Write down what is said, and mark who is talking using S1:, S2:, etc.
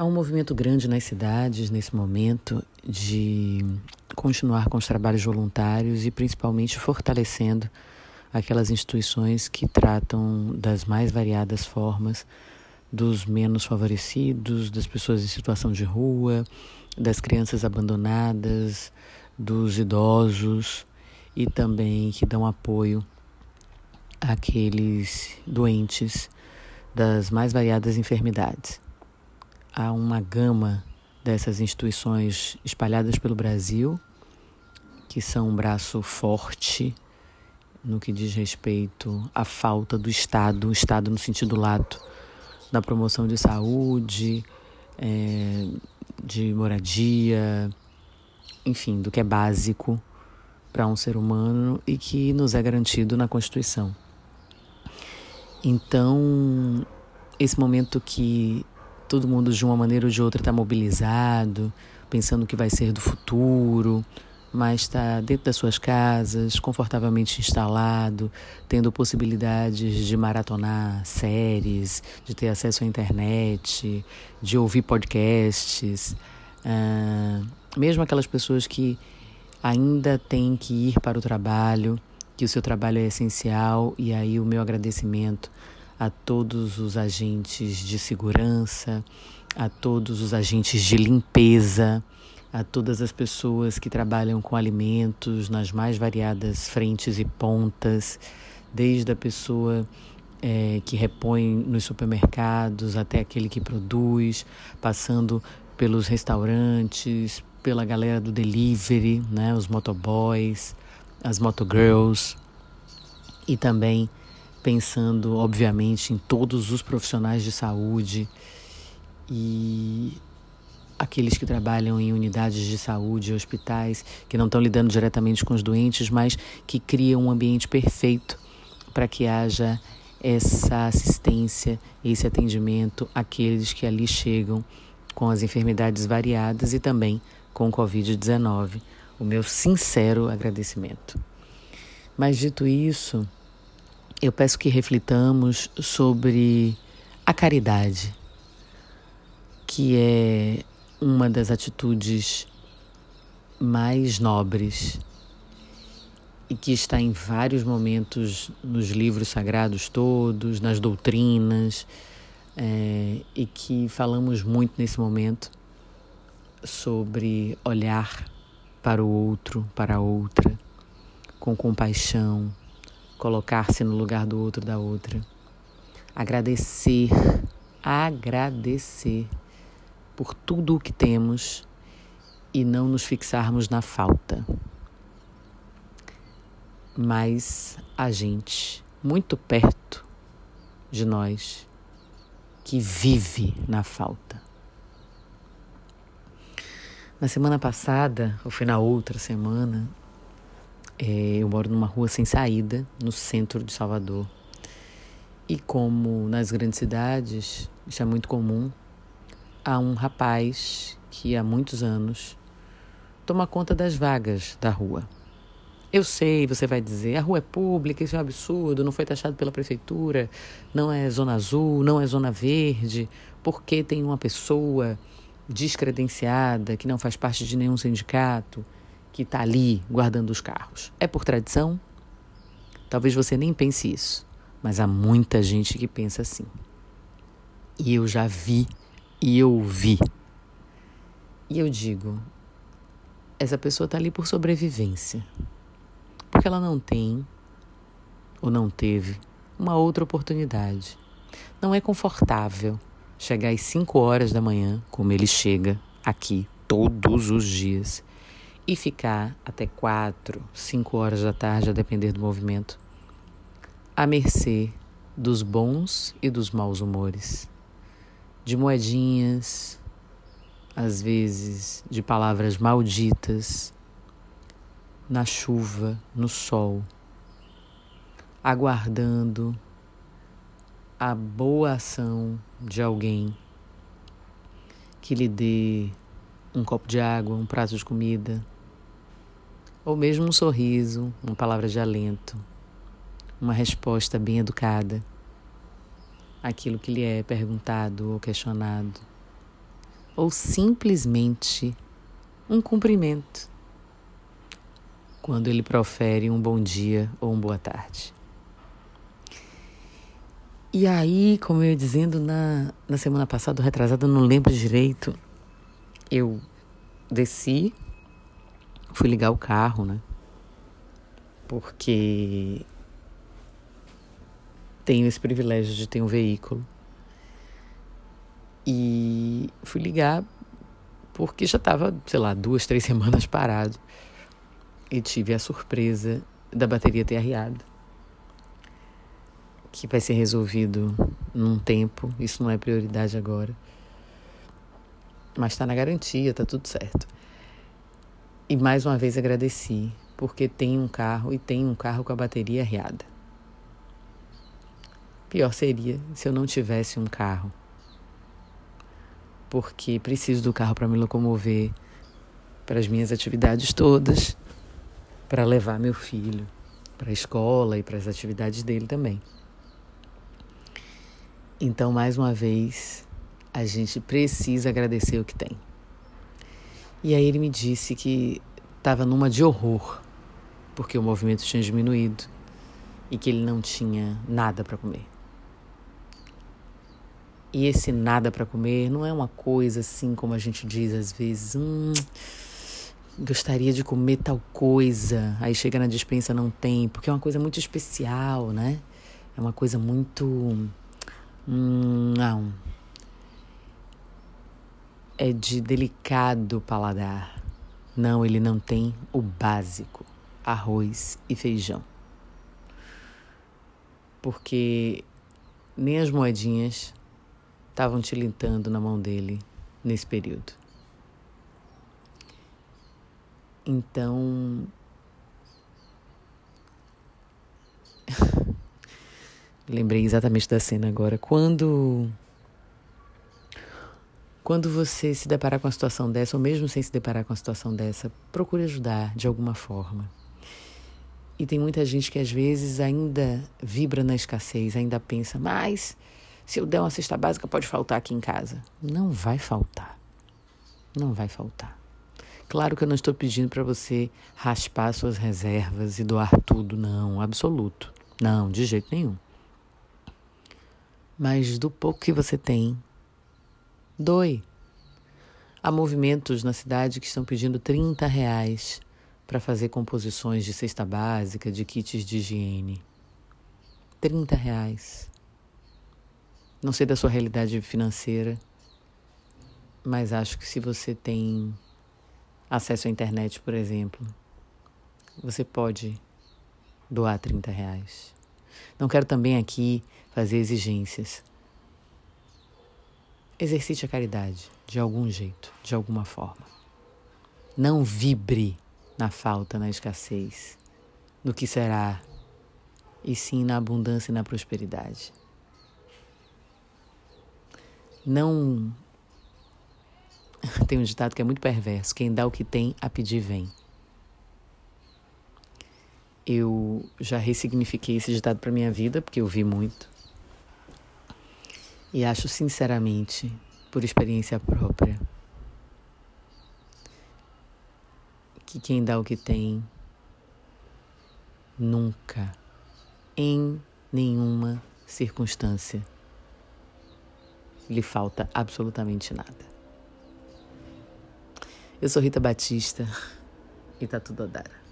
S1: Há um movimento grande nas cidades nesse momento de continuar com os trabalhos voluntários e principalmente fortalecendo aquelas instituições que tratam das mais variadas formas dos menos favorecidos, das pessoas em situação de rua, das crianças abandonadas, dos idosos e também que dão apoio àqueles doentes das mais variadas enfermidades há uma gama dessas instituições espalhadas pelo Brasil, que são um braço forte no que diz respeito à falta do Estado, Estado no sentido lato da promoção de saúde, é, de moradia, enfim, do que é básico para um ser humano e que nos é garantido na Constituição. Então, esse momento que todo mundo de uma maneira ou de outra está mobilizado, pensando o que vai ser do futuro, mas está dentro das suas casas, confortavelmente instalado, tendo possibilidades de maratonar séries, de ter acesso à internet, de ouvir podcasts. Uh, mesmo aquelas pessoas que ainda têm que ir para o trabalho, que o seu trabalho é essencial, e aí o meu agradecimento a todos os agentes de segurança, a todos os agentes de limpeza, a todas as pessoas que trabalham com alimentos nas mais variadas frentes e pontas, desde a pessoa é, que repõe nos supermercados até aquele que produz, passando pelos restaurantes, pela galera do delivery, né, os motoboys, as motogirls e também pensando, obviamente, em todos os profissionais de saúde e aqueles que trabalham em unidades de saúde, hospitais, que não estão lidando diretamente com os doentes, mas que criam um ambiente perfeito para que haja essa assistência, esse atendimento àqueles que ali chegam com as enfermidades variadas e também com o Covid-19. O meu sincero agradecimento. Mas dito isso, eu peço que reflitamos sobre a caridade, que é uma das atitudes mais nobres e que está em vários momentos nos livros sagrados todos, nas doutrinas, é, e que falamos muito nesse momento sobre olhar para o outro, para a outra, com compaixão, colocar-se no lugar do outro, da outra. Agradecer, agradecer por tudo o que temos e não nos fixarmos na falta. Mas a gente, muito perto de nós, que vive na falta. Na semana passada, ou foi na outra semana, é, eu moro numa rua sem saída, no centro de Salvador. E como nas grandes cidades, isso é muito comum, há um rapaz que há muitos anos toma conta das vagas da rua. Eu sei, você vai dizer, a rua é pública, isso é um absurdo, não foi taxado pela prefeitura, não é zona azul, não é zona verde, porque tem uma pessoa descredenciada que não faz parte de nenhum sindicato que está ali guardando os carros? É por tradição? Talvez você nem pense isso, mas há muita gente que pensa assim. E eu já vi e eu vi. E eu digo, essa pessoa está ali por sobrevivência. Porque ela não tem ou não teve uma outra oportunidade. Não é confortável chegar às 5 horas da manhã, como ele chega aqui todos os dias, e ficar até quatro, cinco horas da tarde, a depender do movimento, à mercê dos bons e dos maus humores, de moedinhas, às vezes de palavras malditas, na chuva, no sol, aguardando a boa ação de alguém que lhe dê um copo de água, um prato de comida, ou mesmo um sorriso, uma palavra de alento, uma resposta bem educada àquilo que lhe é perguntado ou questionado. ou simplesmente um cumprimento quando ele profere um bom dia ou uma boa tarde. E aí, como eu ia dizendo na, na semana passada, retrasada, não lembro direito, eu desci, fui ligar o carro, né? Porque tenho esse privilégio de ter um veículo. E fui ligar porque já estava, sei lá, duas, três semanas parado. E tive a surpresa da bateria ter arriado. Que vai ser resolvido num tempo, isso não é prioridade agora. Mas está na garantia, tá tudo certo. E mais uma vez agradeci, porque tem um carro e tem um carro com a bateria arriada. Pior seria se eu não tivesse um carro. Porque preciso do carro para me locomover para as minhas atividades todas, para levar meu filho para a escola e para as atividades dele também. Então, mais uma vez, a gente precisa agradecer o que tem. E aí ele me disse que estava numa de horror, porque o movimento tinha diminuído e que ele não tinha nada para comer. E esse nada para comer não é uma coisa assim como a gente diz às vezes, hum, gostaria de comer tal coisa, aí chega na dispensa não tem, porque é uma coisa muito especial, né? É uma coisa muito hum, não. É de delicado paladar. Não, ele não tem o básico: arroz e feijão. Porque nem as moedinhas estavam tilintando na mão dele nesse período. Então, lembrei exatamente da cena agora. Quando quando você se deparar com a situação dessa, ou mesmo sem se deparar com a situação dessa, procure ajudar de alguma forma. E tem muita gente que às vezes ainda vibra na escassez, ainda pensa, mas se eu der uma cesta básica, pode faltar aqui em casa. Não vai faltar. Não vai faltar. Claro que eu não estou pedindo para você raspar suas reservas e doar tudo, não, absoluto. Não, de jeito nenhum. Mas do pouco que você tem, doe. Há movimentos na cidade que estão pedindo 30 reais para fazer composições de cesta básica, de kits de higiene. 30 reais. Não sei da sua realidade financeira, mas acho que se você tem acesso à internet, por exemplo, você pode doar 30 reais. Não quero também aqui fazer exigências. Exercite a caridade de algum jeito, de alguma forma. Não vibre na falta, na escassez, no que será, e sim na abundância e na prosperidade. Não. Tem um ditado que é muito perverso: quem dá o que tem, a pedir vem. Eu já ressignifiquei esse ditado para minha vida, porque eu vi muito. E acho sinceramente, por experiência própria, que quem dá o que tem nunca, em nenhuma circunstância, lhe falta absolutamente nada. Eu sou Rita Batista e tá tudo a dar.